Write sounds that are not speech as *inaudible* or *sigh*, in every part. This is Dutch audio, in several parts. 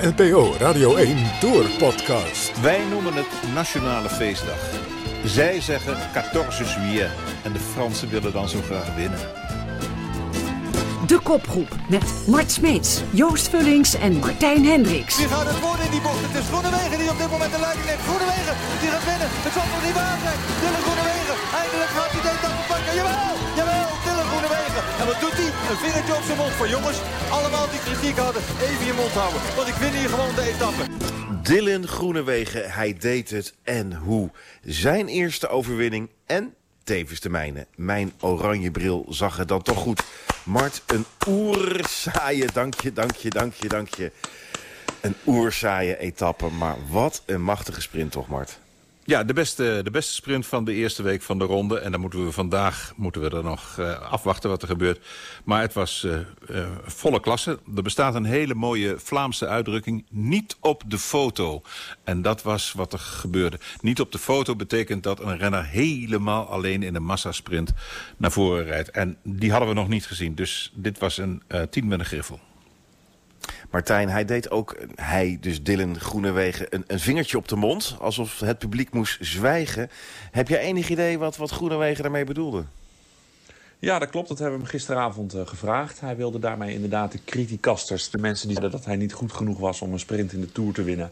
de NPO Radio 1 Tour Podcast. Wij noemen het Nationale Feestdag. Zij zeggen 14 juillet en de Fransen willen dan zo graag winnen. De kopgroep met Mart Smeets, Joost Vullings en Martijn Hendricks. Wie gaat het worden in die bocht? Het is Groenewegen die op dit moment de leiding neemt. Groenewegen, die gaat winnen. Het zal nog niet waar zijn. Dylan Groenewegen, eindelijk gaat hij deze pakken. Jawel. En wat doet hij? Een vingertje op zijn mond voor jongens. Allemaal die kritiek hadden, even je mond houden. Want ik win hier gewoon de etappe. Dylan Groenewegen, hij deed het en hoe. Zijn eerste overwinning en tevens de mijne. Mijn oranje bril zag er dan toch goed. Mart, een oerzaaie, dankje, dankje, dankje, dankje. Een oerzaaie etappe, maar wat een machtige sprint toch, Mart? Ja, de beste, de beste sprint van de eerste week van de ronde. En dan moeten we vandaag moeten we er nog uh, afwachten wat er gebeurt. Maar het was uh, uh, volle klasse. Er bestaat een hele mooie Vlaamse uitdrukking. Niet op de foto. En dat was wat er gebeurde. Niet op de foto betekent dat een renner helemaal alleen in een massasprint naar voren rijdt. En die hadden we nog niet gezien. Dus dit was een team met een griffel. Martijn, hij deed ook, hij, dus Dylan Groenewegen, een, een vingertje op de mond. Alsof het publiek moest zwijgen. Heb jij enig idee wat, wat Groenewegen daarmee bedoelde? Ja, dat klopt. Dat hebben we hem gisteravond uh, gevraagd. Hij wilde daarmee inderdaad de criticasters, de mensen die zeiden dat hij niet goed genoeg was om een sprint in de Tour te winnen,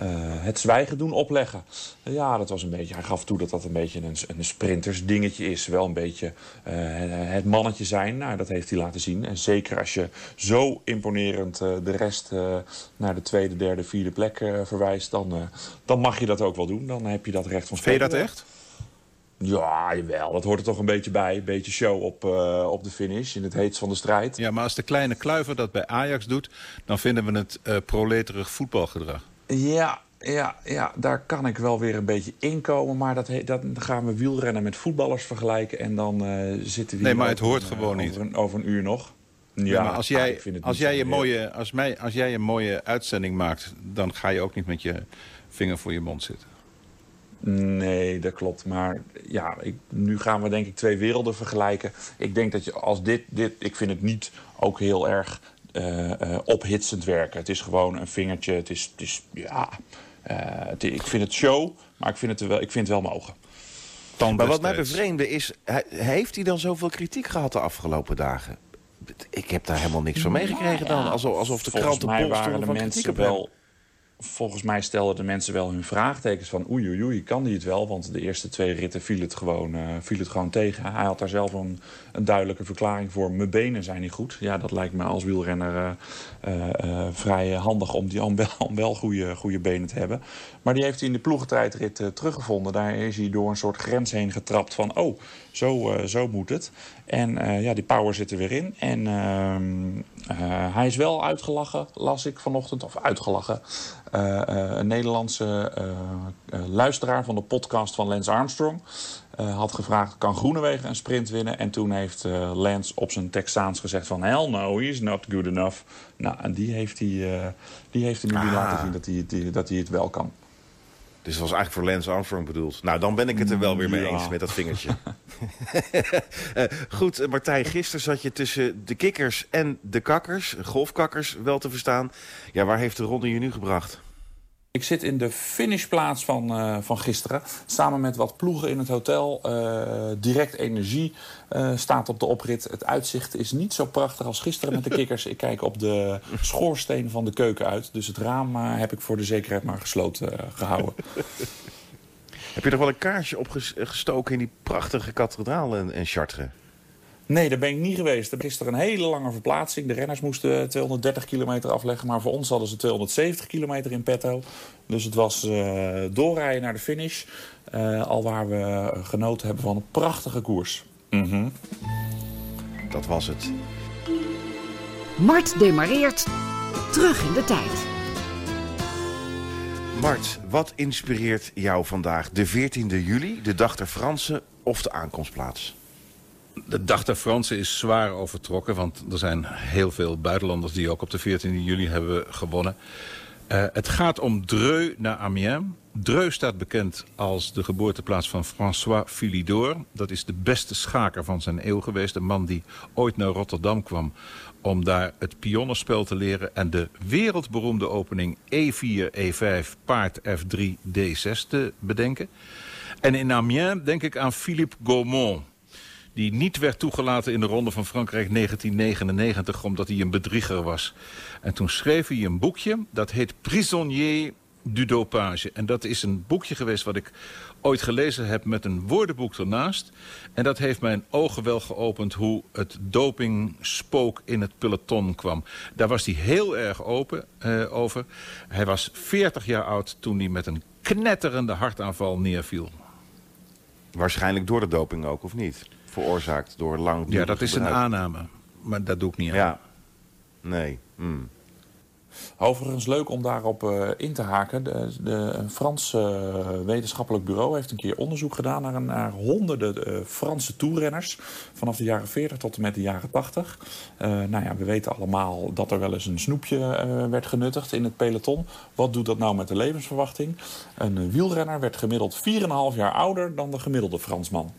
uh, het zwijgen doen opleggen. Uh, ja, dat was een beetje, hij gaf toe dat dat een beetje een, een sprintersdingetje is. Wel een beetje het mannetje zijn. Nou, dat heeft hij laten zien. En zeker als je zo imponerend de rest naar de tweede, derde, vierde plek verwijst, dan, dan mag je dat ook wel doen. Dan heb je dat recht van spreken. Vind je dat echt? Ja, jawel. Dat hoort er toch een beetje bij. Een beetje show op, uh, op de finish, in het heetst van de strijd. Ja, maar als de kleine kluiver dat bij Ajax doet... dan vinden we het uh, proleterig voetbalgedrag. Ja, ja, ja, daar kan ik wel weer een beetje inkomen. Maar dat, dat gaan we wielrennen met voetballers vergelijken... en dan uh, zitten we Nee, maar het hoort gewoon over niet. Een, over een uur nog. Ja, ja maar als jij, ah, als, jij een mooie, als, mij, als jij een mooie uitzending maakt... dan ga je ook niet met je vinger voor je mond zitten. Nee, dat klopt. Maar ja, ik, nu gaan we denk ik twee werelden vergelijken. Ik denk dat je als dit... dit ik vind het niet ook heel erg uh, uh, ophitsend werken. Het is gewoon een vingertje. Het is, het is ja... Uh, het, ik vind het show, maar ik vind het wel, ik vind het wel mogen. Maar wat mij bevreemde is... Heeft hij dan zoveel kritiek gehad de afgelopen dagen? Ik heb daar helemaal niks van meegekregen dan. Alsof, alsof de kranten mij waren de mensen wel volgens mij stelden de mensen wel hun vraagtekens van oei oei oei, kan die het wel? Want de eerste twee ritten viel het gewoon, uh, viel het gewoon tegen. Hij had daar zelf een, een, duidelijke verklaring voor. Mijn benen zijn niet goed. Ja, dat lijkt me als wielrenner uh, uh, vrij handig om, die, om wel, wel goede, goede benen te hebben. Maar die heeft hij in de ploegentijdrit teruggevonden. Daar is hij door een soort grens heen getrapt van oh, zo, zo moet het. En ja, die power zit er weer in. En hij is wel uitgelachen, las ik vanochtend. Of uitgelachen. Uh, uh, een Nederlandse uh, luisteraar van de podcast van Lance Armstrong had gevraagd: kan Groenewegen een sprint winnen? En toen heeft Lance op zijn Texaans gezegd: van hell no, he's not good enough. Nou, en die heeft hij, die heeft hij nu ah. laten zien dat hij, die, dat hij het wel kan. Dus dat was eigenlijk voor Lance Armstrong bedoeld. Nou, dan ben ik het er wel weer mee eens met dat vingertje. uh, *laughs* *laughs* goed, Martijn, gisteren zat je tussen de kikkers en de kakkers. Golfkakkers, wel te verstaan. Ja, waar heeft de ronde je nu gebracht? Ik zit in de finishplaats van, uh, van gisteren. Samen met wat ploegen in het hotel. Uh, direct energie uh, staat op de oprit. Het uitzicht is niet zo prachtig als gisteren met de kikkers. Ik kijk op de schoorsteen van de keuken uit. Dus het raam heb ik voor de zekerheid maar gesloten gehouden. Heb je nog wel een kaarsje opgestoken in die prachtige kathedraal in Chartres? Nee, daar ben ik niet geweest. Er was gisteren een hele lange verplaatsing. De renners moesten 230 kilometer afleggen. Maar voor ons hadden ze 270 kilometer in petto. Dus het was uh, doorrijden naar de finish. Uh, al waar we genoten hebben van een prachtige koers. Mm -hmm. Dat was het. Mart demareert terug in de tijd. Mart, wat inspireert jou vandaag? De 14e juli, de dag der Fransen of de aankomstplaats? De dag der Fransen is zwaar overtrokken. Want er zijn heel veel buitenlanders die ook op de 14 juli hebben gewonnen. Uh, het gaat om Dreux naar Amiens. Dreux staat bekend als de geboorteplaats van François Philidor. Dat is de beste schaker van zijn eeuw geweest. Een man die ooit naar Rotterdam kwam om daar het pionnenspel te leren... en de wereldberoemde opening E4, E5, paard F3, D6 te bedenken. En in Amiens denk ik aan Philippe Gaumont die niet werd toegelaten in de Ronde van Frankrijk 1999... omdat hij een bedrieger was. En toen schreef hij een boekje, dat heet Prisonnier du dopage. En dat is een boekje geweest wat ik ooit gelezen heb met een woordenboek ernaast. En dat heeft mijn ogen wel geopend hoe het dopingspook in het peloton kwam. Daar was hij heel erg open uh, over. Hij was 40 jaar oud toen hij met een knetterende hartaanval neerviel. Waarschijnlijk door de doping ook, of niet? Veroorzaakt door lang Ja, dat is een aanname. Maar dat doe ik niet aan. Ja. Nee. Mm. Overigens leuk om daarop uh, in te haken. De, de, een Frans uh, wetenschappelijk bureau heeft een keer onderzoek gedaan naar, naar honderden uh, Franse toerrenners. Vanaf de jaren 40 tot en met de jaren 80. nou ja, we weten allemaal dat er wel eens een snoepje werd genuttigd in het peloton. Wat doet dat nou met de levensverwachting? Een wielrenner werd gemiddeld 4,5 jaar ouder dan de gemiddelde Fransman.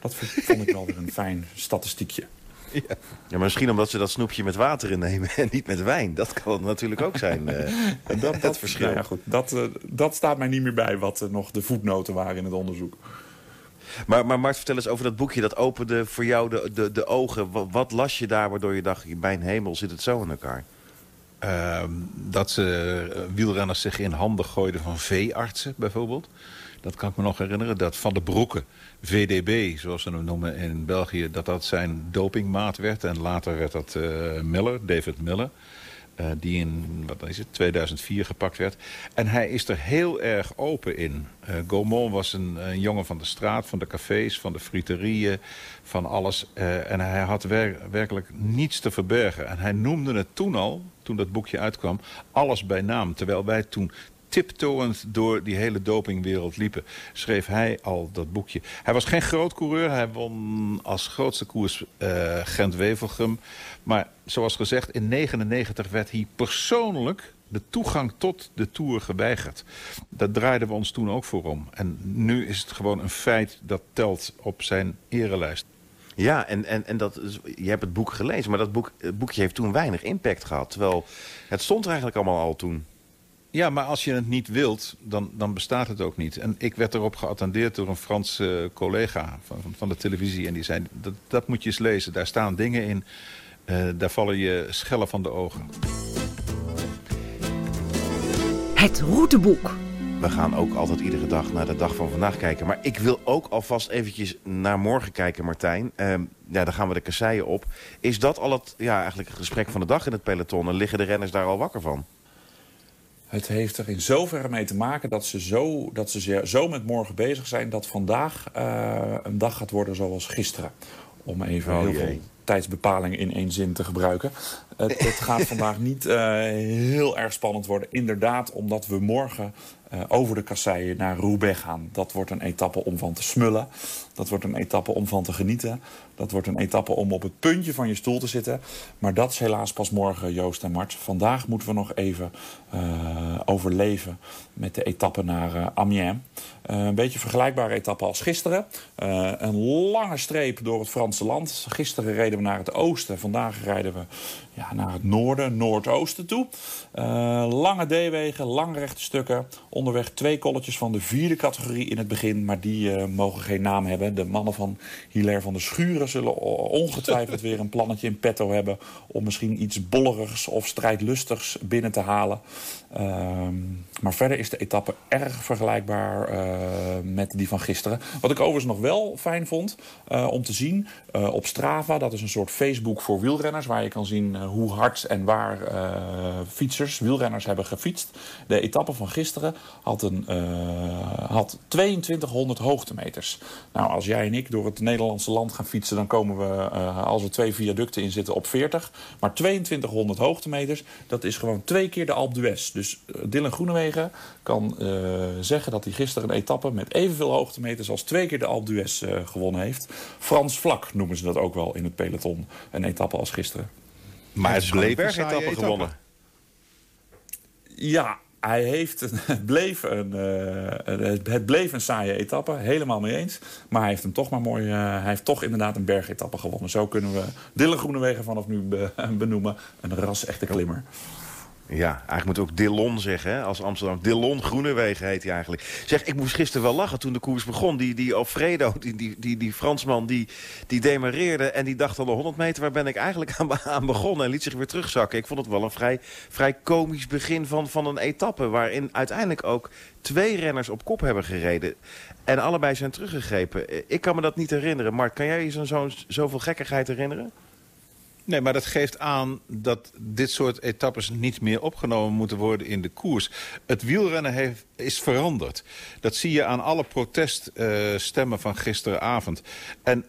Dat vond ik wel weer een fijn statistiekje. Ja. ja, misschien omdat ze dat snoepje met water innemen en niet met wijn. Dat kan natuurlijk ook zijn. Uh, dat, dat, het verschil. Nou ja, goed, dat, uh, dat staat mij niet meer bij wat uh, nog de voetnoten waren in het onderzoek. Maar, maar Mart, vertel eens over dat boekje. Dat opende voor jou de, de, de ogen. Wat, wat, las je daar waardoor je dacht, mijn hemel, zit het zo in elkaar? Ehm, dat ze wielrenners zich in handen gooiden van veeartsen bijvoorbeeld. Dat kan ik me nog herinneren. Dat Van de Broeken, VDB, zoals ze hem noemen in België... dat dat zijn dopingmaat werd. En later werd dat uh, Miller, David Miller... Uh, die in wat is het, 2004 gepakt werd. En hij is er heel erg open in. Uh, Gaumont was een, een, jongen van de straat, van de cafés, van de friterieën, van alles. En hij had wer werkelijk niets te verbergen. En hij noemde het toen al, toen dat boekje uitkwam, alles bij naam. Terwijl wij toen tiptoeend door die hele dopingwereld liepen... schreef hij al dat boekje. Hij was geen groot coureur. Hij won als grootste koers uh, Gent-Wevelgem. Maar zoals gezegd, in 1999 werd hij persoonlijk de toegang tot de Tour geweigerd. Dat draaiden we ons toen ook voor om. En nu is het gewoon een feit dat telt op zijn erelijst. Ja, en, en, en dat, je hebt het boek gelezen, maar dat boek, boekje heeft toen weinig impact gehad. Terwijl het stond er eigenlijk allemaal al toen. Ja, maar als je het niet wilt, dan, dan bestaat het ook niet. En ik werd erop geattendeerd door een Franse collega van, van de televisie. En die zei, dat, dat moet je eens lezen. Daar staan dingen in, uh, daar vallen je schellen van de ogen. Het routeboek. We gaan ook altijd iedere dag naar de dag van vandaag kijken. Maar ik wil ook alvast eventjes naar morgen kijken, Martijn. Uh, ja, dan gaan we de kasseien op. Is dat al het, ja, eigenlijk het gesprek van de dag in het peloton? En liggen de renners daar al wakker van? Het heeft er in zoverre mee te maken dat ze zo, dat ze zo met morgen bezig zijn... dat vandaag uh, een dag gaat worden zoals gisteren. Om even oh, heel jee. veel tijdsbepaling in één zin te gebruiken. Het, het gaat vandaag niet uh, heel erg spannend worden. Inderdaad, omdat we morgen uh, over de kasseien naar Roubaix gaan. Dat wordt een etappe om van te smullen. Dat wordt een etappe om van te genieten. Dat wordt een etappe om op het puntje van je stoel te zitten. Maar dat is helaas pas morgen, Joost en Mart. Vandaag moeten we nog even uh, overleven met de etappe naar Amiens. Een beetje vergelijkbare etappe als gisteren. een lange streep door het Franse land. Gisteren reden we naar het oosten. Vandaag rijden we ja, naar het noorden, noordoosten toe. lange D-wegen, lange rechte stukken. Onderweg twee kolletjes van de vierde categorie in het begin. Maar die mogen geen naam hebben. De mannen van Hilaire van der Schuren zullen ongetwijfeld weer een plannetje in petto hebben... om misschien iets bollerigs of strijdlustigs binnen te halen. Uh, maar verder is de etappe erg vergelijkbaar uh, met die van gisteren. Wat ik overigens nog wel fijn vond om te zien op Strava... dat is een soort Facebook voor wielrenners... waar je kan zien hoe hard en waar fietsers, wielrenners hebben gefietst. De etappe van gisteren had, een, had 2200 hoogtemeters. Nou, als jij en ik door het Nederlandse land gaan fietsen... dan komen we, als er twee viaducten in zitten, op 40. Maar 2200 hoogtemeters, dat is gewoon twee keer de Alpe d'Huez... Dus Dylan Groenewegen kan zeggen dat hij gisteren een etappe met evenveel hoogtemeters als twee keer de Alpe d'Huez gewonnen heeft. Frans vlak noemen ze dat ook wel in het peloton. Een etappe als gisteren. Maar het is een bergetappe gewonnen. Ja, hij heeft, het, bleef een, uh, het bleef een saaie etappe, helemaal mee eens. Maar hij heeft hem toch maar mooi. Uh, hij heeft toch inderdaad een bergetappe gewonnen. Zo kunnen we Dylan Groenewegen vanaf nu be, *laughs* benoemen. Een ras-echte klimmer. Ja, eigenlijk moet ook Dillon zeggen, hè, als Amsterdam. Dillon Groenewegen heet hij eigenlijk. Zeg, ik moest gisteren wel lachen toen de koers begon. Die, die Alfredo, die, die, die, die Fransman, die, die demareerde... en die dacht al de 100 meter, waar ben ik eigenlijk aan, begonnen... en liet zich weer terugzakken. Ik vond het wel een vrij, vrij komisch begin van, van een etappe... waarin uiteindelijk ook twee renners op kop hebben gereden... en allebei zijn teruggegrepen. Ik kan me dat niet herinneren. Mark, kan jij je zo'n zo, zoveel gekkigheid herinneren? Nee, maar dat geeft aan dat dit soort etappes niet meer opgenomen moeten worden in de koers. Het wielrennen heeft, is veranderd. Dat zie je aan alle proteststemmen uh, van gisteravond. En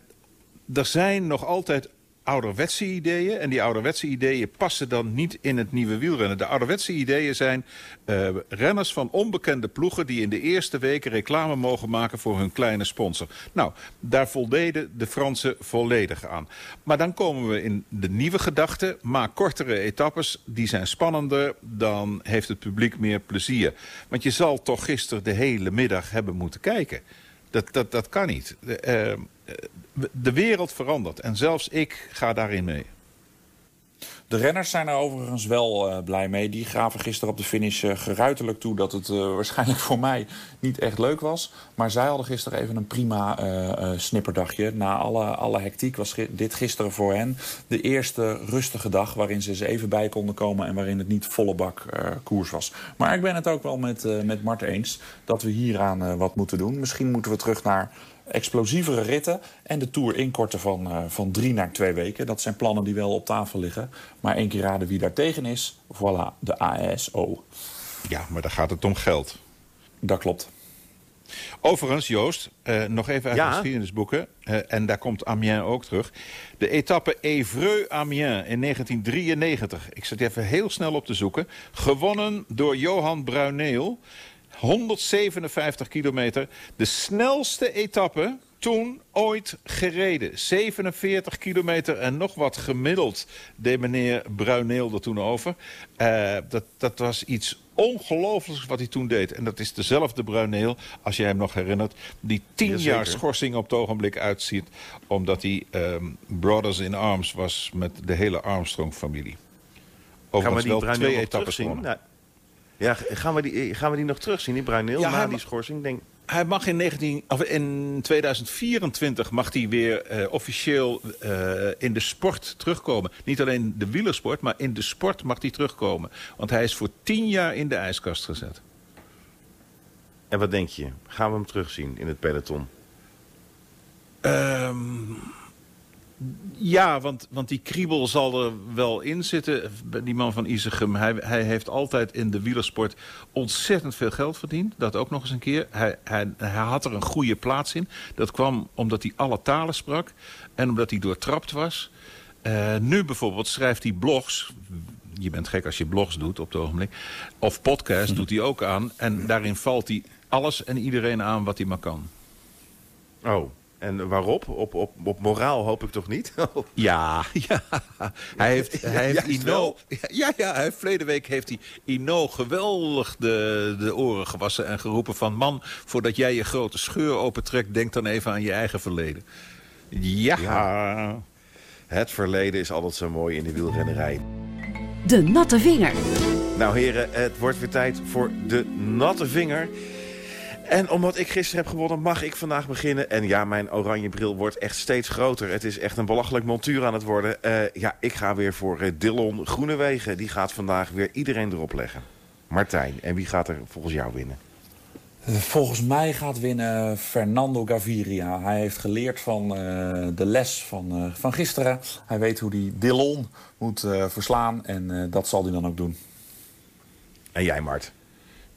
er zijn nog altijd ouderwetse ideeën. En die ouderwetse ideeën passen dan niet in het nieuwe wielrennen. De ouderwetse ideeën zijn uh, renners van onbekende ploegen... die in de eerste weken reclame mogen maken voor hun kleine sponsor. Nou, daar voldeden de Fransen volledig aan. Maar dan komen we in de nieuwe gedachte. Maak kortere etappes, die zijn spannender. Dan heeft het publiek meer plezier. Want je zal toch gisteren de hele middag hebben moeten kijken. Dat, dat, dat kan niet. Uh, de wereld verandert. En zelfs ik ga daarin mee. De renners zijn er overigens wel uh, blij mee. Die gaven gisteren op de finish uh, geruiterlijk toe dat het *laughs* waarschijnlijk voor mij niet echt leuk was. Maar zij hadden gisteren even een prima snipperdagje. Na alle, alle hectiek was dit gisteren voor hen de eerste rustige dag... waarin ze eens even bij konden komen en waarin het niet volle bak koers was. Maar ik ben het ook wel met, met Mart eens dat we hieraan wat moeten doen. Misschien moeten we terug naar explosievere ritten en de Tour inkorten van, uh, van drie naar twee weken. Dat zijn plannen die wel op tafel liggen. Maar één keer raden wie daar tegen is. Voilà, de ASO. Ja, maar daar gaat het om geld. Dat klopt. Overigens, Joost, uh, nog even uit ja. de geschiedenisboeken. Uh, en daar komt Amiens ook terug. De etappe Evreux-Amiens in 1993. Ik zit even heel snel op te zoeken. Gewonnen door Johan Bruineel. 157 kilometer. De snelste etappe toen ooit gereden. 47 kilometer en nog wat gemiddeld deed meneer Bruineel er toen over. Uh, dat, dat was iets ongelooflijks wat hij toen deed. En dat is dezelfde Bruineel, als jij hem nog herinnert... die tien jaar schorsing op het ogenblik uitziet... omdat hij um, Brothers in Arms was met de hele Armstrong-familie. Overigens wel twee etappes zien? Ja, gaan we die, gaan we die nog terugzien, die Bruineel, ja, na die schorsing? Denk... Hij mag in, 19, of in 2024 mag hij weer uh, officieel uh, in de sport terugkomen. Niet alleen de wielersport, maar in de sport mag hij terugkomen. Want hij is voor tien jaar in de ijskast gezet. En wat denk je? Gaan we hem terugzien in het peloton? Um, ja, want, want die kriebel zal er wel in zitten. Die man van Isegem, hij, hij heeft altijd in de wielersport ontzettend veel geld verdiend. Dat ook nog eens een keer. Hij, hij, hij had er een goede plaats in. Dat kwam omdat hij alle talen sprak. En omdat hij doortrapt was. Uh, nu bijvoorbeeld schrijft hij blogs. Je bent gek als je blogs doet op het ogenblik. Of podcast doet hij ook aan. En daarin valt hij alles en iedereen aan wat hij maar kan. Oh, en waarop? Op, op, op moraal hoop ik toch niet? *laughs* ja, ja. Hij heeft, hij heeft Ino... Ja, ja, hij, verleden week heeft hij Ino geweldig de, de oren gewassen en geroepen van... man, voordat jij je grote scheur opentrekt, denk dan even aan je eigen verleden. Ja. ja. Het verleden is altijd zo mooi in de wielrennerij. De natte vinger. Nou heren, het wordt weer tijd voor de natte vinger... En omdat ik gisteren heb gewonnen, mag ik vandaag beginnen. En ja, mijn oranje bril wordt echt steeds groter. Het is echt een belachelijk montuur aan het worden. Uh, ja, ik ga weer voor uh, Dillon Groenewegen. Die gaat vandaag weer iedereen erop leggen. Martijn, en wie gaat er volgens jou winnen? Volgens mij gaat winnen Fernando Gaviria. Hij heeft geleerd van uh, de les van, uh, van gisteren. Hij weet hoe hij Dillon moet uh, verslaan en dat zal hij dan ook doen. En jij, Mart?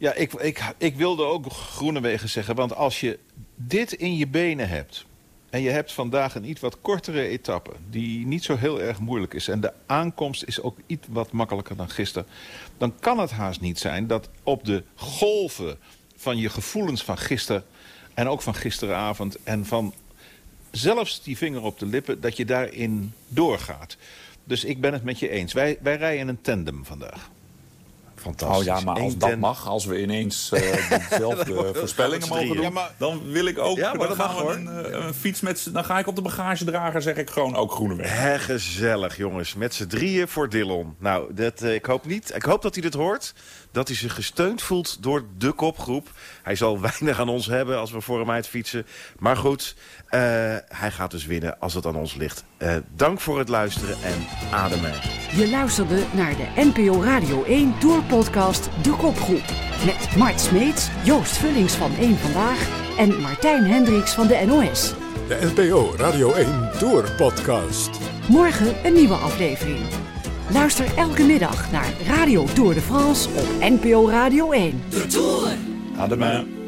Ja, ik, ik, ik wilde ook Groenewegen zeggen. Want als je dit in je benen hebt... en je hebt vandaag een iets wat kortere etappe... die niet zo heel erg moeilijk is... en de aankomst is ook iets wat makkelijker dan gisteren... dan kan het haast niet zijn dat op de golven van je gevoelens van gisteren... en ook van gisteravond en van zelfs die vinger op de lippen... dat je daarin doorgaat. Dus ik ben het met je eens. Wij, wij rijden een tandem vandaag. Fantastisch. Oh ja, maar als dat mag, als we ineens eh, *laughs* dezelfde voorspellingen mogen doen, drieën. Ja, maar- dan wil ik ook. Ja, maar dan dat gaan mag, we een, eh, een fiets met. z'n- Dan ga ik op de bagagedrager, zeg ik gewoon ook Groeneweg. Gezellig, jongens. Met z'n drieën voor Dillon. Nou, dat, eh, ik hoop niet. Ik hoop dat hij dit hoort. Dat hij zich gesteund voelt door de kopgroep. Hij zal *laughs* weinig aan ons hebben als we voor hem uitfietsen. Maar goed, eh, hij gaat dus winnen als het aan ons ligt. Eh, dank voor het luisteren en ademen. Je luisterde naar de NPO Radio 1 Tourpodcast De Kopgroep. Met Mart Smeets, Joost Vullings van 1 Vandaag en Martijn Hendricks van de NOS. De NPO Radio 1 Tour Podcast. Morgen een nieuwe aflevering. Luister elke middag naar Radio Tour de France op NPO Radio 1. Ademen.